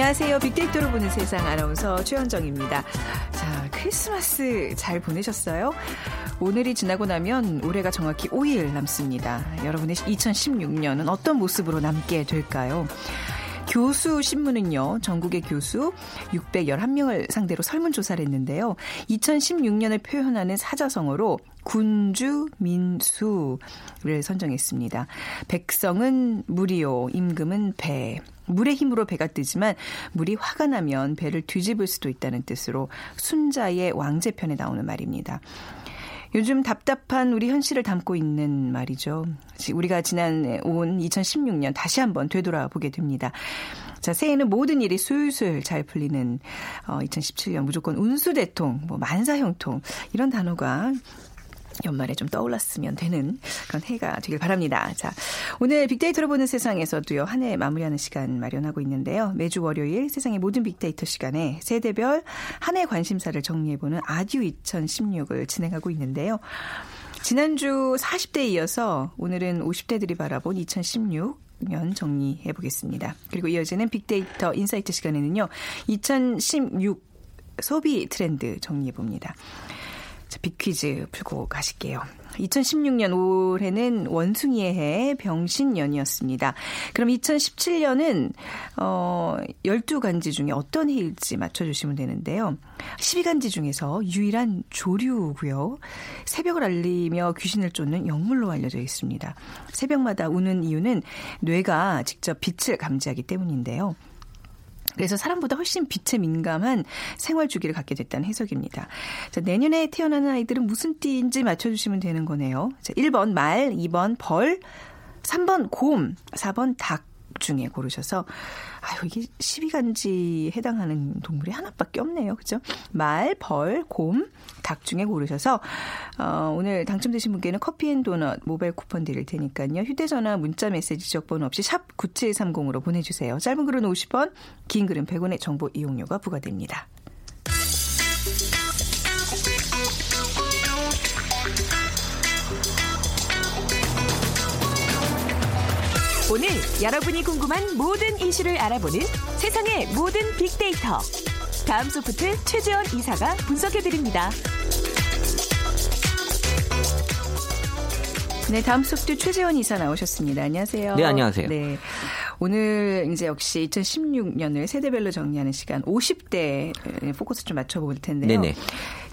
안녕하세요. 빅데이터로 보는 세상 아나운서 최현정입니다. 자, 크리스마스 잘 보내셨어요? 오늘이 지나고 나면 올해가 정확히 5일 남습니다. 여러분의 2016년은 어떤 모습으로 남게 될까요? 교수 신문은요, 전국의 교수 611명을 상대로 설문조사를 했는데요. 2016년을 표현하는 사자성어로 군주 민수를 선정했습니다. 백성은 물이요, 임금은 배. 물의 힘으로 배가 뜨지만 물이 화가 나면 배를 뒤집을 수도 있다는 뜻으로 순자의 왕제편에 나오는 말입니다. 요즘 답답한 우리 현실을 담고 있는 말이죠. 우리가 지난 온 2016년 다시 한번 되돌아보게 됩니다. 자, 새해에는 모든 일이 술술 잘 풀리는 어, 2017년 무조건 운수대통, 뭐 만사형통 이런 단어가 연말에 좀 떠올랐으면 되는 그런 해가 되길 바랍니다. 자, 오늘 빅데이터로 보는 세상에서도요, 한 해 마무리하는 시간 마련하고 있는데요. 매주 월요일 세상의 모든 빅데이터 시간에 세대별 한 해 관심사를 정리해보는 아듀 2016을 진행하고 있는데요. 지난주 40대에 이어서 오늘은 50대들이 바라본 2016 년 정리해 보겠습니다. 그리고 이어지는 빅데이터 insight 시간에는요. 2016 소비 트렌드 정리해 봅니다. 자, 빅퀴즈 풀고 가실게요. 2016년 올해는 원숭이의 해 병신년이었습니다. 그럼 2017년은 어 12간지 중에 어떤 해일지 맞춰 주시면 되는데요. 12간지 중에서 유일한 조류고요. 새벽을 알리며 귀신을 쫓는 영물로 알려져 있습니다. 새벽마다 우는 이유는 뇌가 직접 빛을 감지하기 때문인데요. 그래서 사람보다 훨씬 빛에 민감한 생활 주기를 갖게 됐다는 해석입니다. 자, 내년에 태어나는 아이들은 무슨 띠인지 맞춰주시면 되는 거네요. 자, 1번 말, 2번 벌, 3번 곰, 4번 닭 중에 고르셔서 아유 이게 12간지에 해당하는 동물이 하나밖에 없네요. 그죠? 말, 벌, 곰, 닭 중에 고르셔서 어, 오늘 당첨되신 분께는 커피앤도넛 모바일 쿠폰 드릴 테니까요. 휴대전화 문자 메시지 지역번호 없이 샵 9730으로 보내주세요. 짧은 글은 50원, 긴 글은 100원의 정보 이용료가 부과됩니다. 오늘 여러분이 궁금한 모든 이슈를 알아보는 세상의 모든 빅데이터. 다음 소프트 최재원 이사가 분석해드립니다. 네, 다음 소프트 최재원 이사 나오셨습니다. 안녕하세요. 네, 안녕하세요. 네. 오늘 이제 역시 2016년을 세대별로 정리하는 시간 50대 포커스 좀 맞춰볼 텐데요. 네네.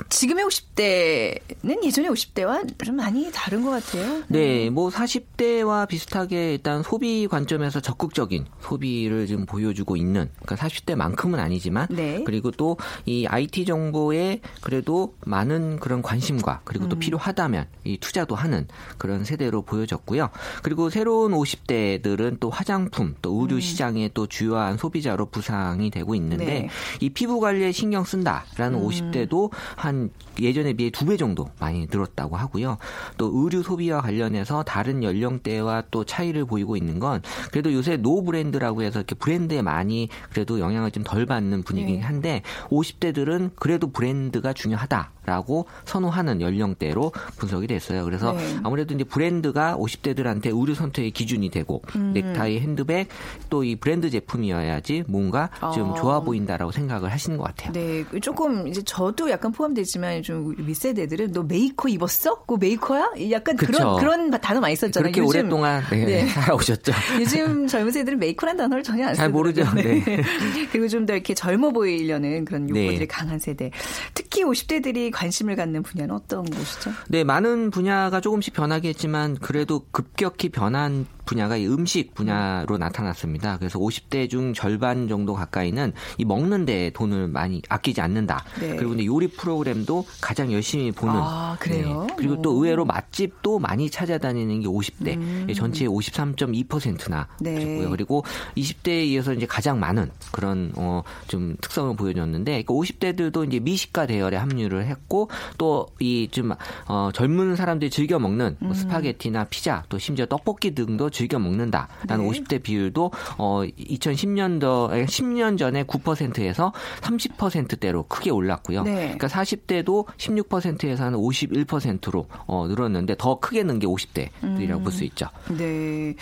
지금의 50대는 예전의 50대와 좀 많이 다른 것 같아요. 네, 뭐 40대와 비슷하게 일단 소비 관점에서 적극적인 소비를 좀 보여주고 있는 그러니까 40대만큼은 아니지만 네. 그리고 또 이 IT 정보에 그래도 많은 그런 관심과 그리고 또 음. 필요하다면 이 투자도 하는 그런 세대로 보여졌고요. 그리고 새로운 50대들은 또 화장품 또 의류 음. 시장의 또 주요한 소비자로 부상이 되고 있는데 네. 이 피부 관리에 신경 쓴다라는 음. 50대도 한 예전에 비해 두 배 정도 많이 늘었다고 하고요. 또 의류 소비와 관련해서 다른 연령대와 또 차이를 보이고 있는 건 그래도 요새 no brand라고 해서 이렇게 브랜드에 많이 그래도 영향을 좀 덜 받는 분위기긴 네. 한데 50대들은 그래도 브랜드가 중요하다 라고 선호하는 연령대로 분석이 됐어요. 그래서 네. 아무래도 이제 브랜드가 50대들한테 의류 선택의 기준이 되고 음. 넥타이, 핸드백 또 이 브랜드 제품이어야지 뭔가 좀 어. 좋아 보인다라고 생각을 하시는 것 같아요. 네, 조금 이제 저도 약간 포함되지만 좀 밑세대들은 너 메이커 입었어? 그 메이커야? 약간 그쵸. 그런 그런 단어 많이 썼잖아요. 그렇게 요즘, 오랫동안 네, 네. 살아오셨죠. 요즘 젊은 세대들은 메이커란 단어를 전혀 안잘 모르죠. 네. 네. 그리고 좀 더 이렇게 젊어 보이려는 그런 욕구들이 네. 강한 세대. 특히 50대들이 관심을 갖는 분야는 어떤 곳이죠? 네, 많은 분야가 조금씩 변하겠지만 그래도 급격히 변한 분야가 이 음식 분야로 나타났습니다. 그래서 50대 중 절반 정도 가까이는 이 먹는 데 돈을 많이 아끼지 않는다. 네. 그리고 근데 요리 프로그램도 가장 열심히 보는. 아, 그래요? 네. 그리고 또 의외로 맛집도 많이 찾아다니는 게 50대. 음. 전체의 53.2%나 네. 그리고 20대에 이어서 이제 가장 많은 그런 어 좀 특성을 보여줬는데 그러니까 50대들도 이제 미식가 대열에 합류를 했고 또 이 좀 어, 젊은 사람들이 즐겨 먹는 뭐 음. 스파게티나 피자 또 심지어 떡볶이 등도 즐겨 먹는다 라는 네. 50대 비율도 어 2010년도 10년 전에 9%에서 30%대로 크게 올랐고요. 네. 그러니까 40대도 16%에서 한 51%로 어 늘었는데 더 크게 는 게 50대들이라고 음. 볼수 있죠. 네.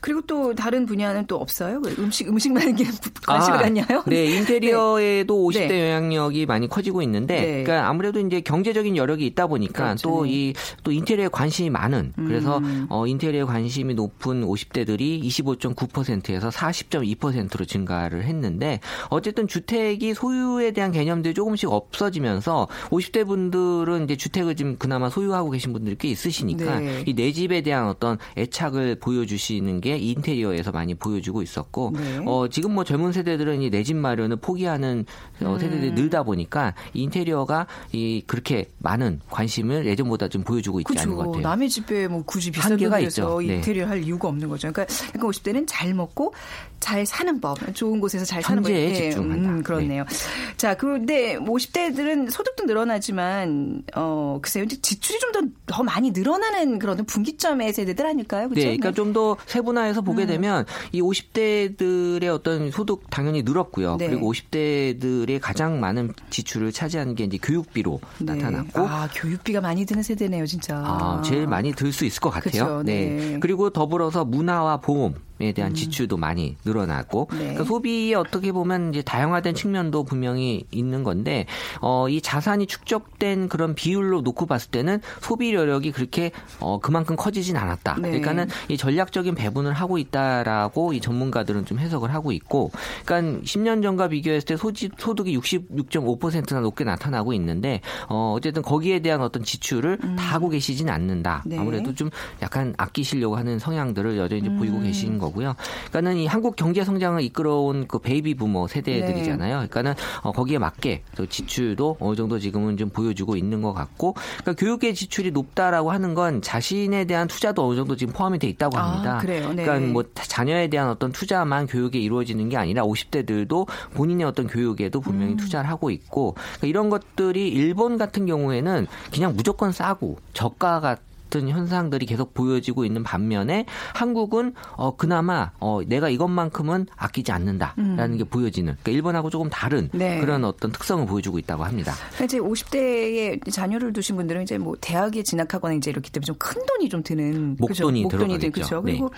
그리고 또 다른 분야는 또 없어요? 음식 음식만 이게 관심을 아, 갖냐요? 네, 인테리어에도 네. 50대 네. 영향력이 많이 커지고 있는데, 네. 그러니까 아무래도 이제 경제적인 여력이 있다 보니까 또 이또 또 인테리어에 관심이 많은 그래서 음. 어, 인테리어에 관심이 높은 50대들이 25.9%에서 40.2%로 증가를 했는데 어쨌든 주택이 소유에 대한 개념들이 조금씩 없어지면서 50대 분들은 이제 주택을 지금 그나마 소유하고 계신 분들이 꽤 있으시니까 네. 이내 집에 대한 어떤 애착을 보여주시는 게 인테리어에서 많이 보여주고 있었고 네. 어, 지금 뭐 젊은 세대들은 이 내 집 마련을 포기하는 어, 세대들이 음. 늘다 보니까 인테리어가 이 그렇게 많은 관심을 예전보다 좀 보여주고 있지 그렇죠. 않은 것 같아요. 남의 집에 뭐 굳이 비싼 내서 네. 인테리어 할 이유가 없는 거죠. 그러니까, 그러니까 50대는 잘 먹고 잘 사는 법, 좋은 곳에서 잘 사는 법. 네, 집중한다. 음, 그렇네요. 네. 자, 그런데 50대들은 소득도 늘어나지만 어 글쎄요, 이제 지출이 좀더 더 많이 늘어나는 그런 분기점의 세대들 아닐까요? 그렇죠? 네, 그러니까 네. 좀더 세분화해서 보게 음. 되면 이 50대들의 어떤 소득 당연히 늘었고요. 네. 그리고 50대들의 가장 많은 지출을 차지하는 게 이제 교육비로 네. 나타났고, 아 교육비가 많이 드는 세대네요, 진짜. 아, 제일 많이 들 수 있을 것 같아요. 그렇죠, 네. 그리고 더불어 서 문화와 보험 에 대한 음. 지출도 많이 늘어나고 네. 그러니까 소비에 어떻게 보면 이제 다양화된 측면도 분명히 있는 건데 어, 이 자산이 축적된 그런 비율로 놓고 봤을 때는 소비 여력이 그렇게 어, 그만큼 커지진 않았다. 네. 그러니까는 이 전략적인 배분을 하고 있다라고 이 전문가들은 좀 해석을 하고 있고, 그러니까 10년 전과 비교했을 때 소지, 소득이 66.5%나 높게 나타나고 있는데 어, 어쨌든 거기에 대한 어떤 지출을 음. 다 하고 계시진 않는다. 네. 아무래도 좀 약간 아끼시려고 하는 성향들을 여전히 음. 보이고 계신 거고. 거고요. 그러니까는 이 한국 경제 성장을 이끌어온 그 베이비 부머 세대들이잖아요. 네. 그러니까는 어, 거기에 맞게 또 지출도 어느 정도 지금은 좀 보여주고 있는 것 같고, 그러니까 교육의 지출이 높다라고 하는 건 자신에 대한 투자도 어느 정도 지금 포함이 돼 있다고 아, 합니다. 아, 그래요. 네. 그러니까 뭐 자녀에 대한 어떤 투자만 교육에 이루어지는 게 아니라 50대들도 본인의 어떤 교육에도 분명히 음. 투자를 하고 있고, 그러니까 이런 것들이 일본 같은 경우에는 그냥 무조건 싸고 저가가 같은 현상들이 계속 보여지고 있는 반면에 한국은 어 그나마 어 내가 이것만큼은 아끼지 않는다라는 음. 게 보여지는 그러니까 일본하고 조금 다른 네. 그런 어떤 특성을 보여주고 있다고 합니다. 그러니까 이제 50대에 자녀를 두신 분들은 이제 뭐 대학에 진학하거나 이제 이렇기 때문에 좀 큰 돈이 좀 드는 목돈이 그렇죠? 목돈이 그렇죠. 네. 그리고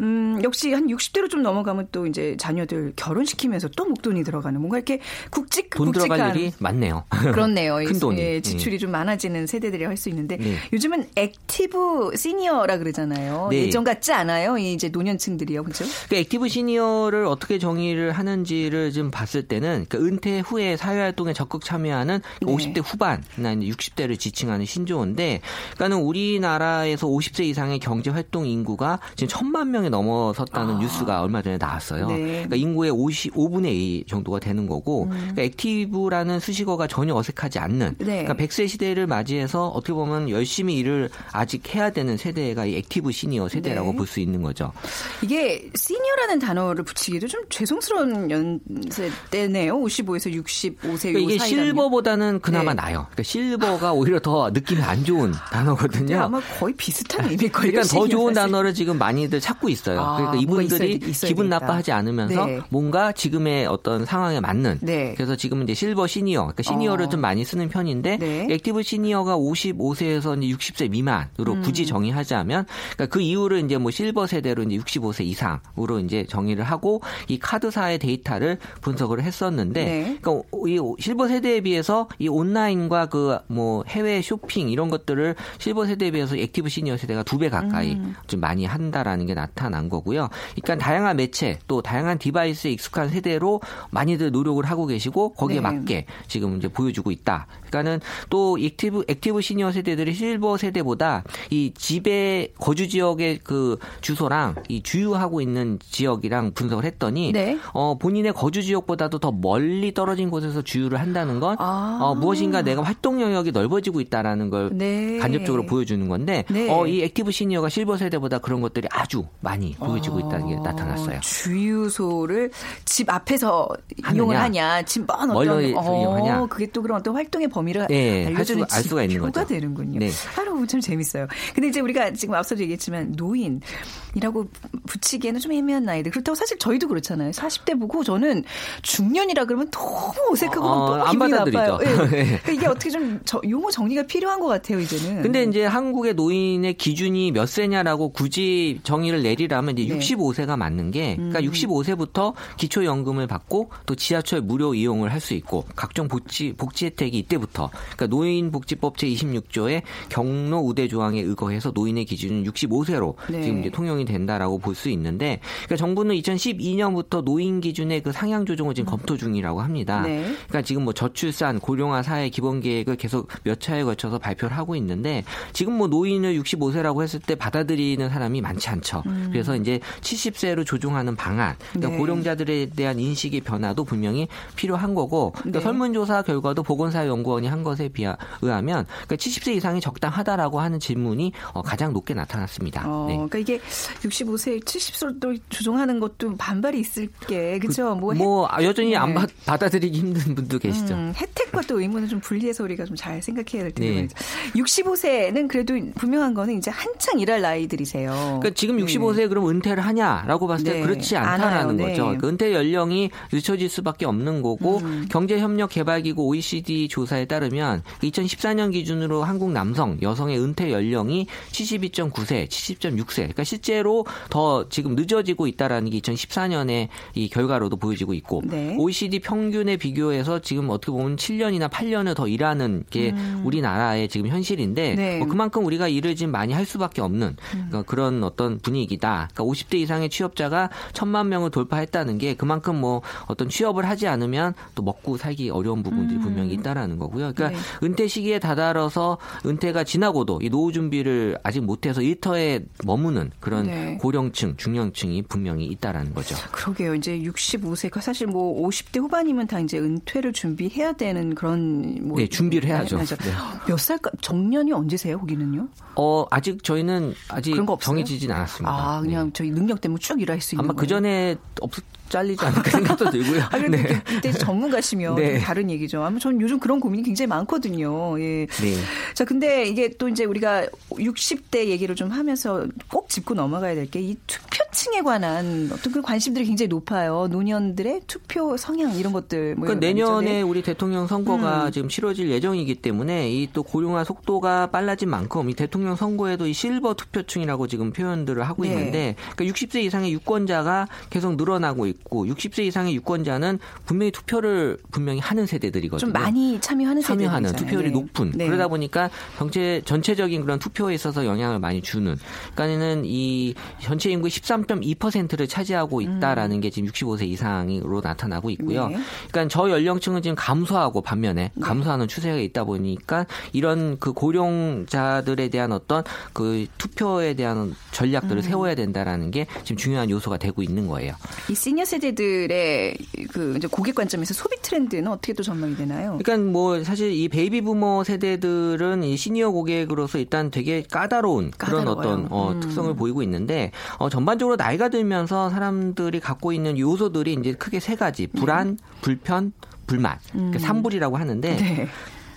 음 역시 한 60대로 좀 넘어가면 또 이제 자녀들 결혼시키면서 또 목돈이 들어가는 뭔가 이렇게 굵직 돈 들어갈 일이 많네요. 그렇네요. 큰 돈이 예, 지출이 네. 좀 많아지는 세대들이 할 수 있는데 네. 요즘은 액 active senior라 그러잖아요. 네. 예전 같지 않아요? 이제 노년층들이요, 그렇죠? 그 active senior를 어떻게 정의를 하는지를 좀 봤을 때는 그 은퇴 후에 사회활동에 적극 참여하는 네. 50대 후반이나 60대를 지칭하는 신조어인데, 그러니까는 우리나라에서 50세 이상의 경제 활동 인구가 지금 천만 명에 넘어섰다는 아. 뉴스가 얼마 전에 나왔어요. 네. 그러니까 인구의 5분의 2 정도가 되는 거고, 음. 그러니까 active라는 수식어가 전혀 어색하지 않는, 네. 그러니까 100세 시대를 맞이해서 어떻게 보면 열심히 일을 아직 해야 되는 세대가 이 active 시니어 세대라고 네. 볼수 있는 거죠. 이게 시니어라는 단어를 붙이기도 좀 죄송스러운 연세대네요. 55에서 65세 그러니까 이게 실버보다는 그나마 네. 나요. 그러니까 실버가 오히려 더 느낌이 안 좋은 단어거든요. 아마 거의 비슷한 의미일 거예요. 그러니까 더 좋은 단어를 지금 많이들 찾고 있어요. 아, 그러니까 이분들이 있어야, 있어야 기분 되겠다. 나빠하지 않으면서 네. 뭔가 지금의 어떤 상황에 맞는 네. 그래서 지금은 이제 실버 시니어, 그러니까 시니어를 어. 좀 많이 쓰는 편인데 네. active 시니어가 55세에서 60세 미만 으로 음. 굳이 정의하자면 그러니까 그 이후를 이제 뭐 실버 세대로 이제 65세 이상으로 이제 정의를 하고 이 카드사의 데이터를 분석을 했었는데 네. 그러니까 이 실버 세대에 비해서 이 온라인과 그 뭐 해외 쇼핑 이런 것들을 실버 세대에 비해서 active 시니어 세대가 두 배 가까이 음. 좀 많이 한다라는 게 나타난 거고요. 그러니까 다양한 매체 또 다양한 device에 익숙한 세대로 많이들 노력을 하고 계시고 거기에 네. 맞게 지금 이제 보여주고 있다. 그러니까는 또 active active 시니어 세대들이 실버 세대보다 보니까 이 집의 거주 지역의 그 주소랑 이 주유하고 있는 지역이랑 분석을 했더니 네. 어, 본인의 거주 지역보다도 더 멀리 떨어진 곳에서 주유를 한다는 건 아. 어, 무엇인가 내가 활동 영역이 넓어지고 있다라는 걸 네. 간접적으로 보여주는 건데 네. 어, 이 active 시니어가 실버 세대보다 그런 것들이 아주 많이 보여지고 있다는 게 아, 나타났어요. 주유소를 집 앞에서 하느냐, 이용을 하냐, 집 먼 어떤 어, 그게 또 그런 어떤 활동의 범위를 네, 알려주는 알 수가 있는 거죠. 되는군요. 네. 하루 참 재 밌어요. 근데 이제 우리가 지금 앞서도 얘기했지만 노인이라고 붙이기에는 좀 애매한 나이들. 그렇다고 사실 저희도 그렇잖아요. 40대 보고 저는 중년이라 그러면 너무 어색하고 어, 너무 기분이 나빠요. 네. 그러니까 이게 어떻게 좀 저, 용어 정리가 필요한 것 같아요, 이제는. 근데 이제 한국의 노인의 기준이 몇 세냐라고 굳이 정의를 내리라면 이제 65세가 맞는 게 그러니까 음. 65세부터 기초연금을 받고 또 지하철 무료 이용을 할 수 있고 각종 복지 복지 혜택이 이때부터 그러니까 노인복지법 제26조의 경로 우대 조항에 의거해서 노인의 기준은 65세로 네. 지금 이제 통용이 된다라고 볼 수 있는데 그러니까 정부는 2012년부터 노인 기준의 그 상향 조정을 지금 검토 중이라고 합니다. 네. 그러니까 지금 뭐 저출산 고령화 사회 기본 계획을 계속 몇 차에 걸쳐서 발표를 하고 있는데 지금 뭐 노인을 65세라고 했을 때 받아들이는 사람이 많지 않죠. 음. 그래서 이제 70세로 조정하는 방안, 그러니까 네. 고령자들에 대한 인식의 변화도 분명히 필요한 거고 그러니까 네. 설문조사 결과도 보건사연구원이 한 것에 비하 의하면 그러니까 70세 이상이 적당하다라고 하는 질문이 어, 가장 높게 나타났습니다. 어, 네. 그러니까 이게 65세, 70세로 조정하는 것도 반발이 있을 게 그렇죠. 뭐, 뭐 해, 여전히 네. 안 받, 받아들이기 힘든 분도 계시죠. 음, 혜택과 또 의무는 좀 분리해서 우리가 좀 잘 생각해야 될 텐데. 네. 65세는 그래도 분명한 거는 이제 한창 일할 나이들이세요. 그러니까 지금 65세 네. 그럼 은퇴를 하냐라고 봤을 때 네. 그렇지 않다라는 네. 거죠. 그 은퇴 연령이 늦춰질 수밖에 없는 거고 음. 경제협력 개발기구 OECD 조사에 따르면 2014년 기준으로 한국 남성, 여성의 은퇴 연령이 72.9세, 70.6세. 그러니까 실제로 더 지금 늦어지고 있다라는 게 2014년에 이 결과로도 보여지고 있고 네. OECD 평균에 비교해서 지금 어떻게 보면 7년이나 8년을 더 일하는 게 음. 우리나라의 지금 현실인데 네. 뭐 그만큼 우리가 일을 지금 많이 할 수밖에 없는 음. 그러니까 그런 어떤 분위기다. 그러니까 50대 이상의 취업자가 천만 명을 돌파했다는 게 그만큼 뭐 어떤 취업을 하지 않으면 또 먹고 살기 어려운 부분들이 음. 분명히 있다라는 거고요. 그러니까 네. 은퇴 시기에 다다라서 은퇴가 지나고도 이 노후 준비를 아직 못해서 일터에 머무는 그런 네. 고령층, 중년층이 분명히 있다라는 거죠. 그러게요. 이제 65세가 사실 뭐 50대 후반이면 다 이제 은퇴를 준비해야 되는 그런 뭐 네, 준비를 해야죠. 네. 몇 살까 정년이 언제세요? 거기는요? 어, 아직 저희는 아직 정해지진 않았습니다. 아, 그냥 네. 저희 능력 때문에 쭉 일할 수 있는 아마 그 전에 없 잘리지 않을까 생각도 들고요. 아, 네. 그때 전문가시면 네. 다른 얘기죠. 아마 저는 요즘 그런 고민이 굉장히 많거든요. 예. 네. 자, 근데 이게 또 이제 우리가 60대 얘기를 좀 하면서 꼭 짚고 넘어가야 될 게 이 투표층에 관한 어떤 그 관심들이 굉장히 높아요. 노년들의 투표 성향 이런 것들. 뭐 그러니까 내년에 네. 우리 대통령 선거가 음. 지금 치러질 예정이기 때문에 이 또 고령화 속도가 빨라진 만큼 이 대통령 선거에도 이 실버 투표층이라고 지금 표현들을 하고 네. 있는데 그러니까 60세 이상의 유권자가 계속 늘어나고 있고 있고 60세 이상의 유권자는 분명히 투표를 분명히 하는 세대들이거든요. 좀 많이 참여하는 참여하는 투표율이 네. 높은 네. 그러다 보니까 전체 전체적인 그런 투표에 있어서 영향을 많이 주는. 그러니까는 이 전체 인구의 13.2%를 차지하고 음. 있다라는 음. 게 지금 65세 이상으로 나타나고 있고요. 네. 그러니까 저 연령층은 지금 감소하고 반면에 네. 감소하는 추세가 있다 보니까 이런 그 고령자들에 대한 어떤 그 투표에 대한 전략들을 음. 세워야 된다라는 게 지금 중요한 요소가 되고 있는 거예요. 이 시니어 세대들의 그 이제 고객 관점에서 소비 트렌드는 어떻게 또 전망이 되나요? 그러니까 뭐 사실 이 baby boomer 세대들은 이 시니어 고객으로서 일단 되게 까다로운 그런 어떤 어, 음. 특성을 보이고 있는데 어, 전반적으로 나이가 들면서 사람들이 갖고 있는 요소들이 이제 크게 세 가지 불안, 음. 불편, 불만, 그러니까 음. 삼불이라고 하는데 네.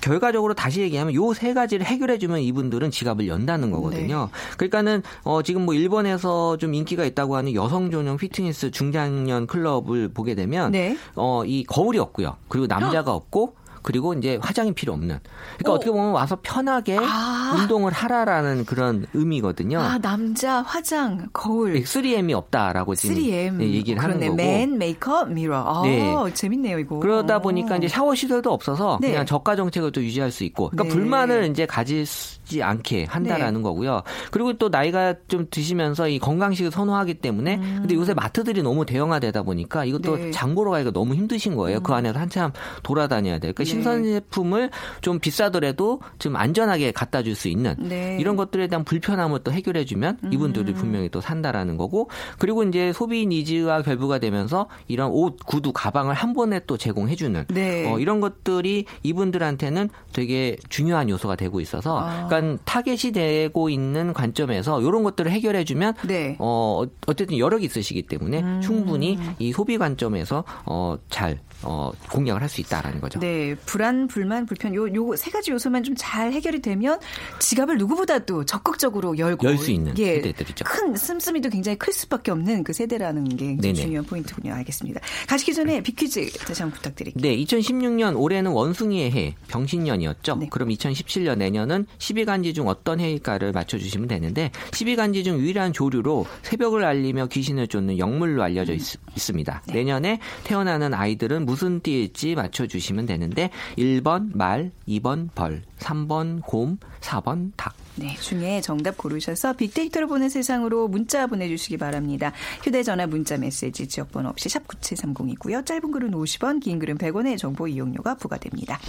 결과적으로 다시 얘기하면 요 세 가지를 해결해 주면 이분들은 지갑을 연다는 거거든요. 네. 그러니까는 어 지금 뭐 일본에서 좀 인기가 있다고 하는 여성 전용 피트니스 중장년 클럽을 보게 되면 네. 어이 거울이 없고요. 그리고 남자가 없고 그리고 이제 화장이 필요 없는. 그러니까 어. 떻게 보면 와서 편하게 아. 운동을 하라라는 그런 의미거든요. 아, 남자 화장 거울. 3M이 없다라고 지금 3M. 얘기를 하는 거고. 맨 메이크업 미러. 아, 네. 재밌네요, 이거. 그러다 보니까 이제 샤워 시설도 없어서 네. 그냥 저가 정책을 또 유지할 수 있고. 그러니까 네. 불만을 이제 가지지 않게 한다라는 네. 거고요. 그리고 또 나이가 좀 드시면서 이 건강식을 선호하기 때문에 음. 근데 요새 마트들이 너무 대형화되다 보니까 이것도 네. 장 보러 가기가 너무 힘드신 거예요. 그 음. 그 안에서 한참 돌아다녀야 돼요. 그러니까 신선 제품을 좀 비싸더라도 좀 안전하게 갖다 줄 수 있는 네. 이런 것들에 대한 불편함을 또 해결해 주면 음. 이분들이 분명히 또 산다라는 거고 그리고 이제 소비 니즈와 결부가 되면서 이런 옷, 구두, 가방을 한 번에 또 제공해 주는 네. 어, 이런 것들이 이분들한테는 되게 중요한 요소가 되고 있어서 아. 그러니까 타겟이 되고 있는 관점에서 이런 것들을 해결해 주면 네. 어 어쨌든 여력이 있으시기 때문에 음. 충분히 이 소비 관점에서 어 잘 어, 공략을 할 수 있다라는 거죠. 네, 불안, 불만, 불편 요 요 세 가지 요소만 좀 잘 해결이 되면 지갑을 누구보다도 적극적으로 열고 열 수 있는 예, 세대들이죠. 큰 씀씀이도 굉장히 클 수밖에 없는 그 세대라는 게 중요한 포인트군요. 알겠습니다. 가시기 전에 비퀴즈 다시 한번 부탁드릴게요. 네, 2016년 올해는 원숭이의 해, 병신년이었죠. 네. 그럼 2017년 내년은 12간지 중 어떤 해일까를 맞춰주시면 되는데 12간지 중 유일한 조류로 새벽을 알리며 귀신을 쫓는 영물로 알려져 있, 습니다 네. 내년에 태어나는 아이들은 무슨 띠일지 맞춰주시면 되는데 1번 말, 2번 벌, 3번 곰, 4번 닭. 네, 중에 정답 고르셔서 빅데이터를 보는 세상으로 문자 보내주시기 바랍니다. 휴대전화 문자 메시지 지역번호 없이 샵 9730이고요. 짧은 글은 50원, 긴 글은 100원의 정보 이용료가 부과됩니다.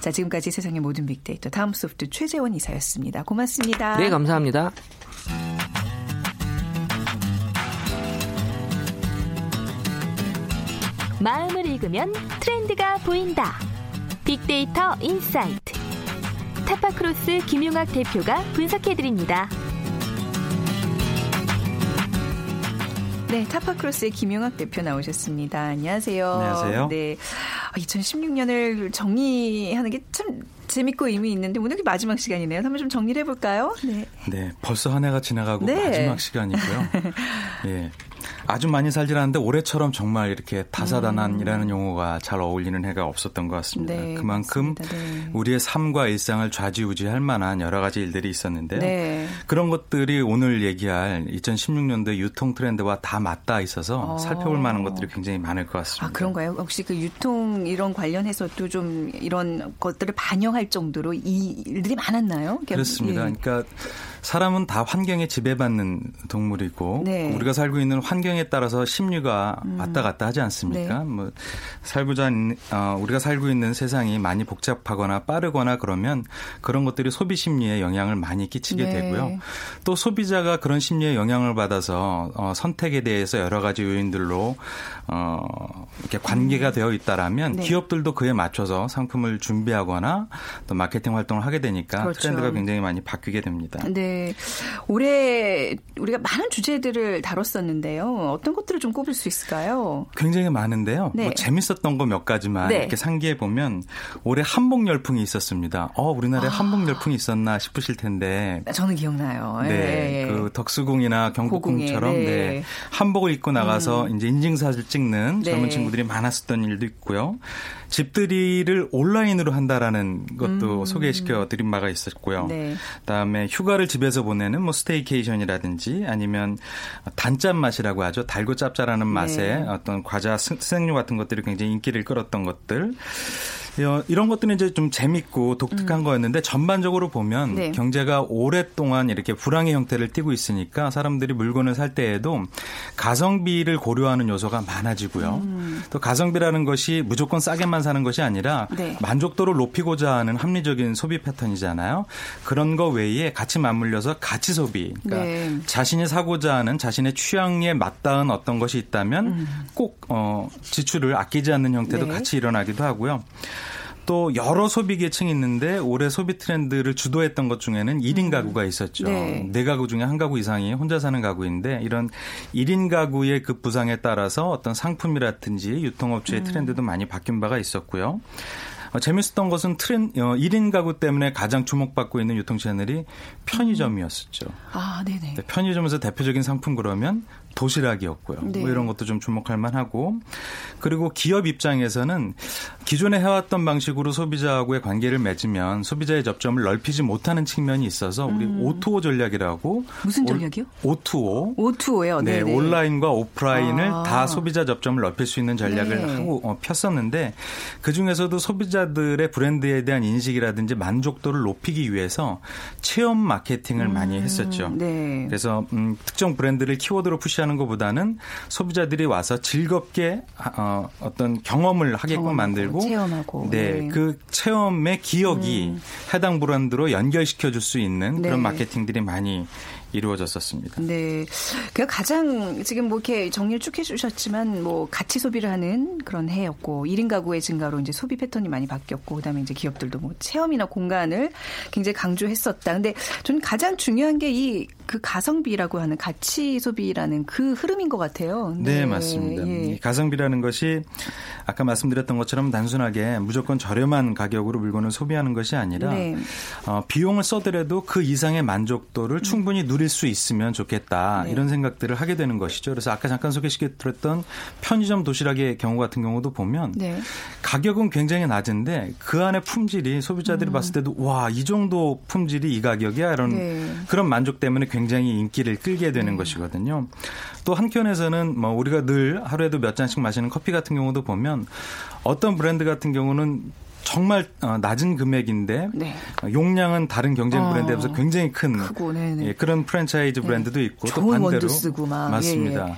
자, 지금까지 세상의 모든 빅데이터 다음 소프트 최재원 이사였습니다. 고맙습니다. 네, 감사합니다. 마음을 읽으면 트렌드가 보인다. 빅데이터 insight. 타파크로스 김용학 대표가 분석해드립니다. 네, 타파크로스의 김용학 대표 나오셨습니다. 안녕하세요. 안녕하세요. 네. 2016년을 정리하는 게 참 재밌고 의미 있는데 오늘 마지막 시간이네요. 한번 좀 정리를 해볼까요? 네. 네, 벌써 한 해가 지나가고 네. 마지막 시간이고요. 예. 아주 많이 살질 않는데 올해처럼 정말 이렇게 다사다난이라는 음. 용어가 잘 어울리는 해가 없었던 것 같습니다. 네, 그만큼 네. 우리의 삶과 일상을 좌지우지할 만한 여러 가지 일들이 있었는데요. 네. 그런 것들이 오늘 얘기할 2016년도 유통 트렌드와 다 맞닿아 있어서 어. 살펴볼 만한 것들이 굉장히 많을 것 같습니다. 아, 그런가요? 혹시 그 유통 이런 관련해서도 좀 이런 것들을 반영할 정도로 이 일들이 많았나요? 그렇습니다. 예. 그러니까 사람은 다 환경에 지배받는 동물이고 네. 우리가 살고 있는 환경에 따라서 심리가 음. 왔다 갔다 하지 않습니까? 네. 뭐 살고자 어, 우리가 살고 있는 세상이 많이 복잡하거나 빠르거나 그러면 그런 것들이 소비 심리에 영향을 많이 끼치게 네. 되고요. 또 소비자가 그런 심리에 영향을 받아서 어, 선택에 대해서 여러 가지 요인들로 어, 이렇게 관계가 음. 되어 있다라면 네. 기업들도 그에 맞춰서 상품을 준비하거나 또 마케팅 활동을 하게 되니까 그렇죠. 트렌드가 굉장히 많이 바뀌게 됩니다. 네. 올해 우리가 많은 주제들을 다뤘었는데요. 어떤 것들을 좀 꼽을 수 있을까요? 굉장히 많은데요. 네. 뭐 재밌었던 거 몇 가지만 네. 이렇게 상기해 보면 올해 한복 열풍이 있었습니다. 어, 우리나라에 아. 한복 열풍이 있었나 싶으실 텐데. 저는 기억나요. 네. 네. 그 덕수궁이나 경복궁처럼 네. 네. 한복을 입고 나가서 음. 이제 인증사진 찍는 젊은 네. 친구들이 많았었던 일도 있고요. 집들이를 온라인으로 한다라는 것도 음. 소개시켜 드린 바가 있었고요. 네. 그다음에 휴가를 집에서 보내는 뭐 staycation이라든지 아니면 단짠 맛이라고 하죠. 달고 짭짤하는 맛의 네. 어떤 과자 스낵류 같은 것들이 굉장히 인기를 끌었던 것들. 어, 이런 것들은 이제 좀 재밌고 독특한 음. 거였는데 전반적으로 보면 네. 경제가 오랫동안 이렇게 불황의 형태를 띠고 있으니까 사람들이 물건을 살 때에도 가성비를 고려하는 요소가 많아지고요. 음. 또 가성비라는 것이 무조건 싸게만 사는 것이 아니라 네. 만족도를 높이고자 하는 합리적인 소비 패턴이잖아요. 그런 거 외에 같이 맞물려서 가치 소비. 그러니까 네. 자신이 사고자 하는 자신의 취향에 맞닿은 어떤 것이 있다면 음. 꼭 어, 지출을 아끼지 않는 형태도 네. 같이 일어나기도 하고요. 또 여러 소비 계층이 있는데 올해 소비 트렌드를 주도했던 것 중에는 1인 음. 가구가 있었죠. 네. 네 가구 중에 한 가구 이상이 혼자 사는 가구인데 이런 1인 가구의 그 부상에 따라서 어떤 상품이라든지 유통업체의 음. 트렌드도 많이 바뀐 바가 있었고요. 어, 재밌었던 것은 트렌 어, 1인 가구 때문에 가장 주목받고 있는 유통 채널이 편의점이었었죠. 아, 네네. 네, 편의점에서 대표적인 상품 그러면 도시락이었고요. 네. 뭐 이런 것도 좀 주목할 만하고 그리고 기업 입장에서는 기존에 해왔던 방식으로 소비자하고의 관계를 맺으면 소비자의 접점을 넓히지 못하는 측면이 있어서 우리 음. O2O 전략이라고 무슨 전략이요? O2O. O2O요. 네, 네네. 온라인과 오프라인을 아. 다 소비자 접점을 넓힐 수 있는 전략을 네. 하고 어, 폈었는데 그 중에서도 소비자들의 브랜드에 대한 인식이라든지 만족도를 높이기 위해서 체험 마케팅을 음. 많이 했었죠. 네. 그래서 음, 특정 브랜드를 키워드로 푸시 하는 것보다는 소비자들이 와서 즐겁게 어, 어떤 경험을 하게끔 만들고 체험하고 네, 네. 그 체험의 기억이 음. 해당 브랜드로 연결시켜 줄 수 있는 네. 그런 마케팅들이 많이 이루어졌었습니다. 네. 그 가장 지금 뭐 이렇게 정리를 쭉 해주셨지만 뭐 가치 소비를 하는 그런 해였고 1인 가구의 증가로 이제 소비 패턴이 많이 바뀌었고 그다음에 이제 기업들도 뭐 체험이나 공간을 굉장히 강조했었다. 근데 저는 가장 중요한 게 이 그 가성비라고 하는 가치 소비라는 그 흐름인 것 같아요. 네, 네 맞습니다. 예. 가성비라는 것이 아까 말씀드렸던 것처럼 단순하게 무조건 저렴한 가격으로 물건을 소비하는 것이 아니라 네. 어, 비용을 써더라도 그 이상의 만족도를 음. 충분히 누릴 수 있으면 좋겠다 네. 이런 생각들을 하게 되는 것이죠. 그래서 아까 잠깐 소개시켜드렸던 편의점 도시락의 경우 같은 경우도 보면 네. 가격은 굉장히 낮은데 그 안에 품질이 소비자들이 음. 봤을 때도 와 이 정도 품질이 이 가격이야 이런 네. 그런 만족 때문에 굉장히 인기를 끌게 되는 네. 것이거든요. 또 한켠에서는 뭐 우리가 늘 하루에도 몇 잔씩 마시는 커피 같은 경우도 보면 어떤 브랜드 같은 경우는 정말 어, 낮은 금액인데 네. 용량은 다른 경쟁 브랜드에 비해서 어. 굉장히 큰 크고, 예, 그런 프랜차이즈 네. 브랜드도 있고 또 반대로 맞습니다. 예, 예.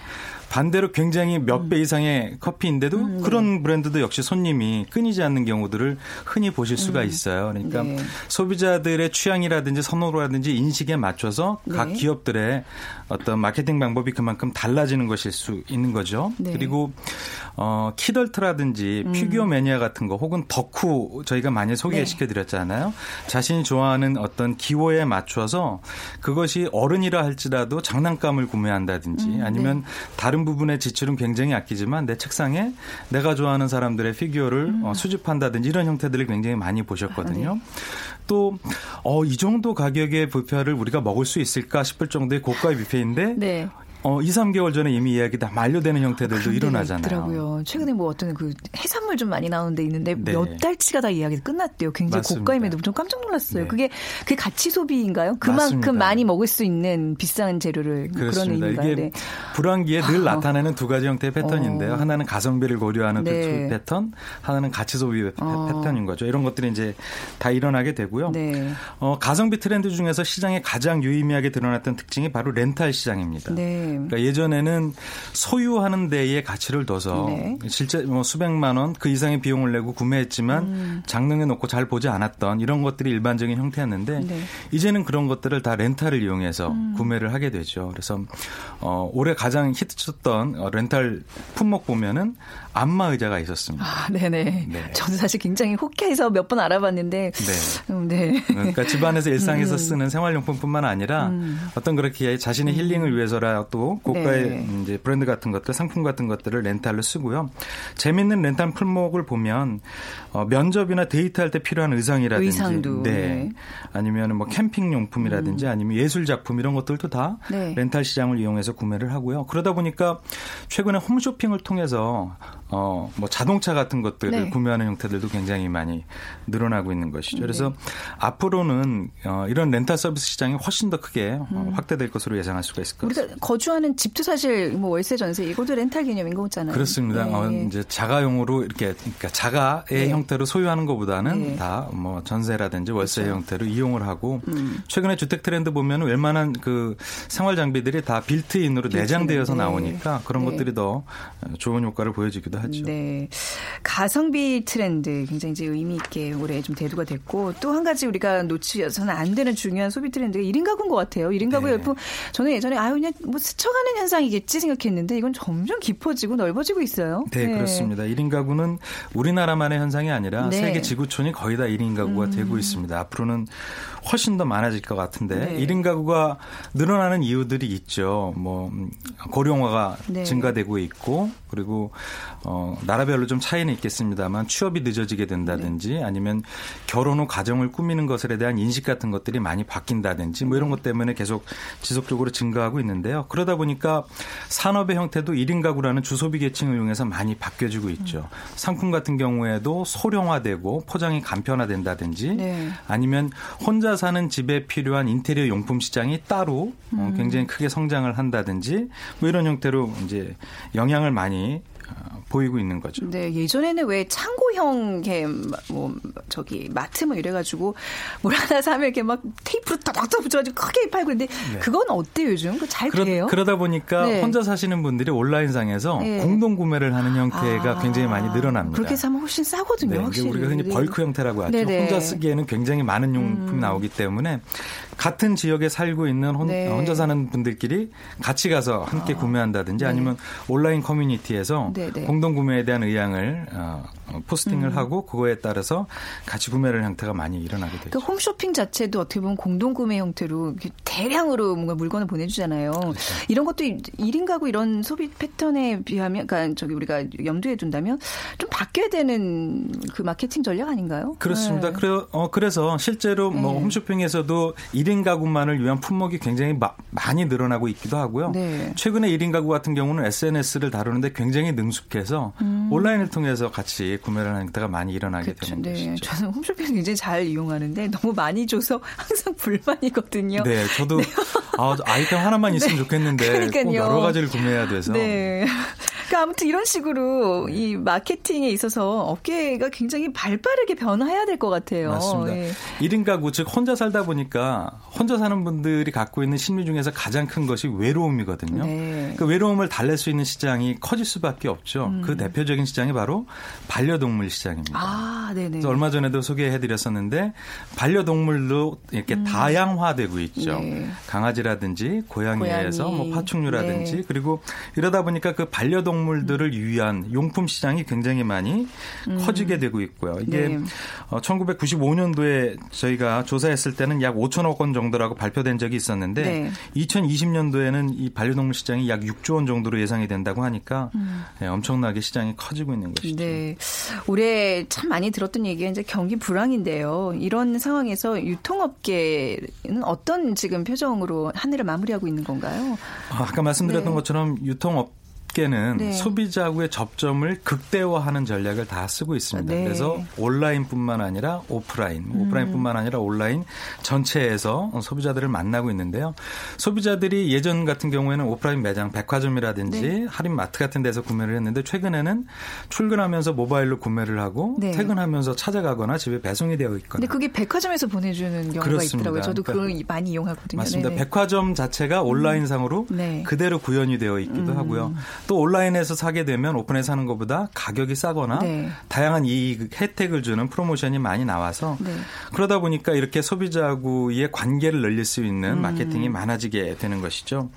반대로 굉장히 몇배 음. 이상의 커피인데도 음, 네. 그런 브랜드도 역시 손님이 끊이지 않는 경우들을 흔히 보실 수가 음. 있어요. 그러니까 네. 소비자들의 취향이라든지 선호라든지 인식에 맞춰서 네. 각 기업들의 어떤 마케팅 방법이 그만큼 달라지는 것일 수 있는 거죠. 네. 그리고 어, kidult라든지 음. 피규어 매니아 같은 거 혹은 덕후 저희가 많이 소개시켜 드렸잖아요. 네. 자신이 좋아하는 어떤 기호에 맞춰서 그것이 어른이라 할지라도 장난감을 구매한다든지 음, 아니면 네. 다른 부분의 지출은 굉장히 아끼지만 내 책상에 내가 좋아하는 사람들의 피규어를 음. 어, 수집한다든지 이런 형태들을 굉장히 많이 보셨거든요. 아, 네. 또, 어, 이 정도 가격의 뷔페를 우리가 먹을 수 있을까 싶을 정도의 고가의 뷔페인데 네. 어, 2, 3개월 전에 이미 이야기 다 만료되는 형태들도 일어나잖아요. 있더라고요. 최근에 뭐 어떤 그 해산물 좀 많이 나오는 데 있는데 네. 몇 달치가 다 이야기 끝났대요. 굉장히 맞습니다. 고가임에도 좀 깜짝 놀랐어요. 네. 그게 그 가치 소비인가요? 그만큼 맞습니다. 많이 먹을 수 있는 비싼 재료를 뭐 그런 의미인가요? 이게 네. 불황기에 늘 아. 나타나는 두 가지 형태의 패턴인데요. 어. 하나는 가성비를 고려하는 그 네. 패턴, 하나는 가치 소비 어. 패턴인 거죠. 이런 것들이 이제 다 일어나게 되고요. 네. 어, 가성비 트렌드 중에서 시장에 가장 유의미하게 드러났던 특징이 바로 렌탈 시장입니다. 네. 그러니까 예전에는 소유하는 데에 가치를 둬서 네. 실제 뭐 수백만 원 그 이상의 비용을 내고 구매했지만 음. 장롱에 놓고 잘 보지 않았던 이런 것들이 일반적인 형태였는데 네. 이제는 그런 것들을 다 렌탈을 이용해서 음. 구매를 하게 되죠. 그래서 어, 올해 가장 히트쳤던 어, 렌탈 품목 보면은 안마 의자가 있었습니다. 아, 네네. 네. 저도 사실 굉장히 호쾌해서 몇 번 알아봤는데. 네. 음, 네. 그러니까 집안에서 일상에서 음. 쓰는 생활용품뿐만 아니라 음. 어떤 그렇게 자신의 힐링을 위해서라 또 고가의 네. 이제 브랜드 같은 것들, 상품 같은 것들을 렌탈로 쓰고요. 재밌는 렌탈 품목을 보면 어, 면접이나 데이트할 때 필요한 의상이라든지, 의상도. 네. 네. 아니면 뭐 캠핑 용품이라든지 음. 아니면 예술 작품 이런 것들도 다 네. 렌탈 시장을 이용해서 구매를 하고요. 그러다 보니까 최근에 홈쇼핑을 통해서 어, 뭐 자동차 같은 것들을 네. 구매하는 형태들도 굉장히 많이 늘어나고 있는 것이죠. 그래서 네. 앞으로는 어, 이런 렌탈 서비스 시장이 훨씬 더 크게 어, 음. 확대될 것으로 예상할 수가 있을 것 같습니다. 우리가 거주하는 집도 사실 뭐 월세 전세 이것도 렌탈 개념인 거잖아요. 그렇습니다. 네. 어, 이제 자가용으로 이렇게 그러니까 자가의 네. 형태로 소유하는 것보다는 네. 다뭐 전세라든지 월세 그렇죠. 형태로 이용을 하고 음. 최근에 주택 트렌드 보면 웬만한 그 생활 장비들이 다 built-in으로 built-in. 내장되어서 네. 나오니까 그런 것들이 더 좋은 효과를 보여주기도 하죠. 하죠. 네. 가성비 트렌드 굉장히 이제 의미 있게 올해 좀 대두가 됐고 또 한 가지 우리가 놓치서는 안 되는 중요한 소비 트렌드가 1인 가구인 것 같아요. 1인 가구 네. 열풍 저는 예전에 아유 그냥 뭐 스쳐가는 현상이겠지 생각했는데 이건 점점 깊어지고 넓어지고 있어요. 네, 네. 그렇습니다. 1인 가구는 우리나라만의 현상이 아니라 네. 세계 지구촌이 거의 다 1인 가구가 음. 되고 있습니다. 앞으로는 훨씬 더 많아질 것 같은데 네. 1인 가구가 늘어나는 이유들이 있죠. 뭐 음, 고령화가 네. 증가되고 있고 그리고 어 나라별로 좀 차이는 있겠습니다만 취업이 늦어지게 된다든지 네. 아니면 결혼 후 가정을 꾸미는 것에 대한 인식 같은 것들이 많이 바뀐다든지 뭐 이런 것 때문에 계속 지속적으로 증가하고 있는데요. 그러다 보니까 산업의 형태도 1인 가구라는 주소비 계층을 이용해서 많이 바뀌어지고 있죠. 상품 같은 경우에도 소량화되고 포장이 간편화된다든지 네. 아니면 혼자 사는 집에 필요한 인테리어 용품 시장이 따로 어, 음. 굉장히 크게 성장을 한다든지 뭐 이런 형태로 이제 영향을 많이 보이고 있는 거죠. 네, 예전에는 왜 창고형 게뭐 저기 마트 뭐 이래가지고 뭘 하나 사면 이렇게 막 테이프로 따닥따닥 붙여가지고 크게 팔고 있는데 네. 그건 어때요 요즘? 잘 그러, 돼요? 그러다 보니까 네. 혼자 사시는 분들이 온라인상에서 네. 공동 구매를 하는 형태가 아, 굉장히 많이 늘어납니다. 그렇게 사면 훨씬 싸거든요. 네, 확실히. 우리가 흔히 벌크 형태라고 하죠. 혼자 쓰기에는 굉장히 많은 용품이 음. 나오기 때문에 같은 지역에 살고 있는 혼, 네. 혼자 사는 분들끼리 같이 가서 함께 아. 구매한다든지 아니면 온라인 커뮤니티에서 네네. 공동 구매에 대한 의향을 어, 포스팅을 음. 하고 그거에 따라서 같이 구매를 형태가 많이 일어나게 되죠. 그 홈쇼핑 자체도 어떻게 보면 공동 구매 형태로 대량으로 뭔가 물건을 보내주잖아요. 그렇죠. 이런 것도 1인 가구 이런 소비 패턴에 비하면, 그러니까 저기 우리가 염두에 둔다면 좀 바뀌어야 되는 그 마케팅 전략 아닌가요? 그렇습니다. 네. 그래, 어, 그래서 실제로 뭐 네. 홈쇼핑에서도 1인 가구만을 위한 품목이 굉장히 마, 많이 늘어나고 있기도 하고요. 네. 최근에 1인 가구 같은 경우는 SNS를 다루는데 굉장히 능숙해서 음. 온라인을 통해서 같이 구매를 하는 때가 많이 일어나게 그렇죠. 되는 네. 것이죠. 저는 홈쇼핑 굉장히 잘 이용하는데 너무 많이 줘서 항상 불만이거든요. 네, 저도 네. 아, 아이템 하나만 있으면 네. 좋겠는데 그러니까요. 꼭 여러 가지를 구매해야 돼서. 네. 그러니까 아무튼 이런 식으로 이 마케팅에 있어서 업계가 굉장히 발빠르게 변화해야 될 것 같아요. 맞습니다. 네. 1인 가구 즉 혼자 살다 보니까 혼자 사는 분들이 갖고 있는 심리 중에서 가장 큰 것이 외로움이거든요. 네. 그 외로움을 달랠 수 있는 시장이 커질 수밖에 없죠. 음. 그 대표적인 시장이 바로 반려동물 시장입니다. 아, 네네. 얼마 전에도 소개해드렸었는데 반려동물도 이렇게 음. 다양화되고 있죠. 네. 강아지라든지 고양이에서 고양이. 뭐 파충류라든지 네. 그리고 이러다 보니까 그 반려동 물 동물들을 위한 용품 시장이 굉장히 많이 음. 커지게 되고 있고요. 이게 네. 1995년도에 어, 저희가 조사했을 때는 약 5천억 원 정도라고 발표된 적이 있었는데 네. 2020년도에는 이 반려동물 시장이 약 6조 원 정도로 예상이 된다고 하니까 음. 네, 엄청나게 시장이 커지고 있는 것이죠. 네. 올해 참 많이 들었던 얘기가 이제 경기 불황인데요. 이런 상황에서 유통업계는 어떤 지금 표정으로 한 해를 마무리하고 있는 건가요? 아, 아까 말씀드렸던 네. 것처럼 유통업 업계는 네. 소비자하고의 접점을 극대화하는 전략을 다 쓰고 있습니다. 네. 그래서 온라인뿐만 아니라 오프라인, 음. 오프라인뿐만 아니라 온라인 전체에서 소비자들을 만나고 있는데요. 소비자들이 예전 같은 경우에는 오프라인 매장, 백화점이라든지 네. 할인마트 같은 데서 구매를 했는데 최근에는 출근하면서 모바일로 구매를 하고 네. 퇴근하면서 찾아가거나 집에 배송이 되어 있거나. 근데 그게 백화점에서 보내주는 경우가 그렇습니다. 있더라고요. 저도 그걸 그러니까, 많이 이용하거든요. 맞습니다. 네네. 백화점 자체가 온라인상으로 음. 네. 그대로 구현이 되어 있기도 음. 하고요. 또 온라인에서 사게 되면 오픈에서 사는 것보다 가격이 싸거나 네. 다양한 이익 혜택을 주는 프로모션이 많이 나와서 네. 그러다 보니까 이렇게 소비자하고의 관계를 늘릴 수 있는 음. 마케팅이 음. 많아지게 되는 것이죠.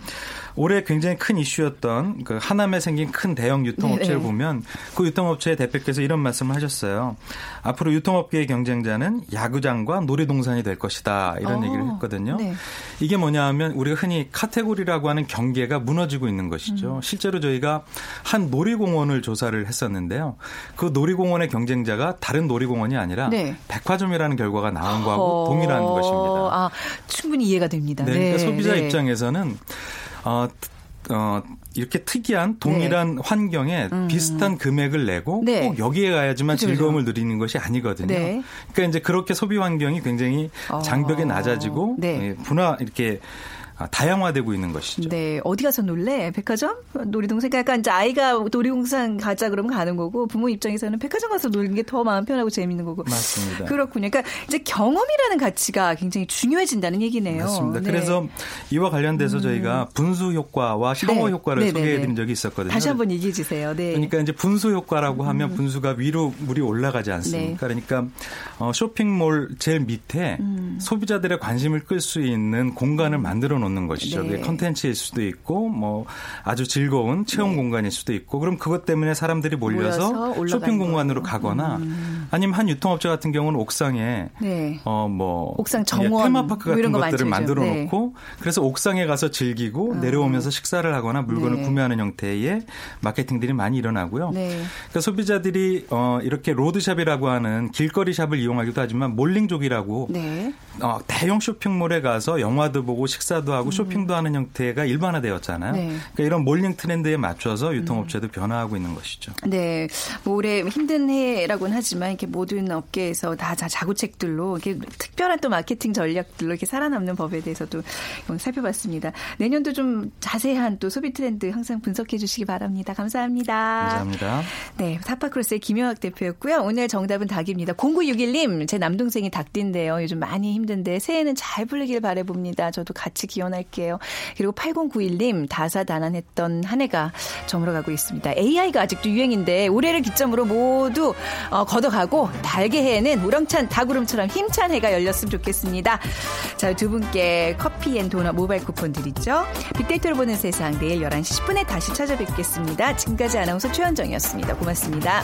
올해 굉장히 큰 이슈였던 그 하남에 생긴 큰 대형 유통업체를 네, 네. 보면 그 유통업체의 대표께서 이런 말씀을 하셨어요. 앞으로 유통업계의 경쟁자는 야구장과 놀이동산이 될 것이다 이런 어, 얘기를 했거든요. 네. 이게 뭐냐 하면 우리가 흔히 카테고리라고 하는 경계가 무너지고 있는 것이죠. 음. 실제로 저희가 한 놀이공원을 조사를 했었는데요. 그 놀이공원의 경쟁자가 다른 놀이공원이 아니라 네. 백화점이라는 결과가 나온 거하고 어, 동일한 것입니다. 아, 충분히 이해가 됩니다. 네, 그러니까 네, 소비자 입장에서는 어, 어, 이렇게 특이한 동일한 네. 환경에 음. 비슷한 금액을 내고 네. 꼭 여기에 가야지만 그렇죠. 즐거움을 누리는 것이 아니거든요. 네. 그러니까 이제 그렇게 소비 환경이 굉장히 어. 장벽이 낮아지고 네. 예, 분화 이렇게 아, 다양화되고 있는 것이죠. 네. 어디 가서 놀래? 백화점? 놀이동산? 그러니까 약간 이제 아이가 놀이동산 가자 그러면 가는 거고 부모 입장에서는 백화점 가서 놀는 게 더 마음 편하고 재밌는 거고. 맞습니다. 그렇군요. 그러니까 이제 경험이라는 가치가 굉장히 중요해진다는 얘기네요. 맞습니다. 네. 그래서 이와 관련돼서 음. 저희가 분수 효과와 샤워 네. 효과를 네, 네 소개해 드린 네. 적이 있었거든요. 다시 한번 얘기해 주세요. 네. 그러니까 이제 분수 효과라고 하면 음. 분수가 위로 물이 올라가지 않습니까? 네. 그러니까 어, 쇼핑몰 제일 밑에 음. 소비자들의 관심을 끌 수 있는 공간을 만들어 놓는 것이죠. 네. 컨텐츠일 수도 있고 뭐 아주 즐거운 체험 네. 공간일 수도 있고 그럼 그것 때문에 사람들이 몰려서 쇼핑 공간으로 가거나 음. 아니면 한 유통업체 같은 경우는 옥상에 네. 어뭐 옥상 정원 테마파크 같은 뭐 것들을 만들어 네. 놓고 그래서 옥상에 가서 즐기고 어. 내려오면서 식사를 하거나 물건을 네. 구매하는 형태의 마케팅들이 많이 일어나고요. 네. 그러니까 소비자들이 어 이렇게 road shop이라고 하는 길거리 shop을 이용하기도 하지만 malling족이라고 네. 어 대형 쇼핑몰에 가서 영화도 보고 식사도 하고 쇼핑 쇼핑도 하는 형태가 일반화되었잖아요. 네. 그러니까 이런 malling 트렌드에 맞춰서 유통업체도 음. 변화하고 있는 것이죠. 네. 뭐 올해 힘든 해라고는 하지만 이렇게 모든 업계에서 다 자구책들로 이렇게 특별한 또 마케팅 전략들로 이렇게 살아남는 법에 대해서도 살펴봤습니다. 내년도 좀 자세한 또 소비 트렌드 항상 분석해 주시기 바랍니다. 감사합니다. 감사합니다. 네, 타파크로스의 김영학 대표였고요. 오늘 정답은 닭입니다. 0961님, 제 남동생이 닭띠인데요. 요즘 많이 힘든데 새해는 잘 풀리길 바래봅니다. 저도 같이 기원 할게요. 그리고 8091님, 다사다난했던 한 해가 저물어가고 있습니다. AI가 아직도 유행인데 올해를 기점으로 모두 어, 걷어가고 달게 해에는 우렁찬 닭구름처럼 힘찬 해가 열렸으면 좋겠습니다. 자, 두 분께 커피 앤 도넛 모바일 쿠폰 드리죠. 빅데이터를 보는 세상 내일 11시 10분에 다시 찾아뵙겠습니다. 지금까지 아나운서 최현정이었습니다. 고맙습니다.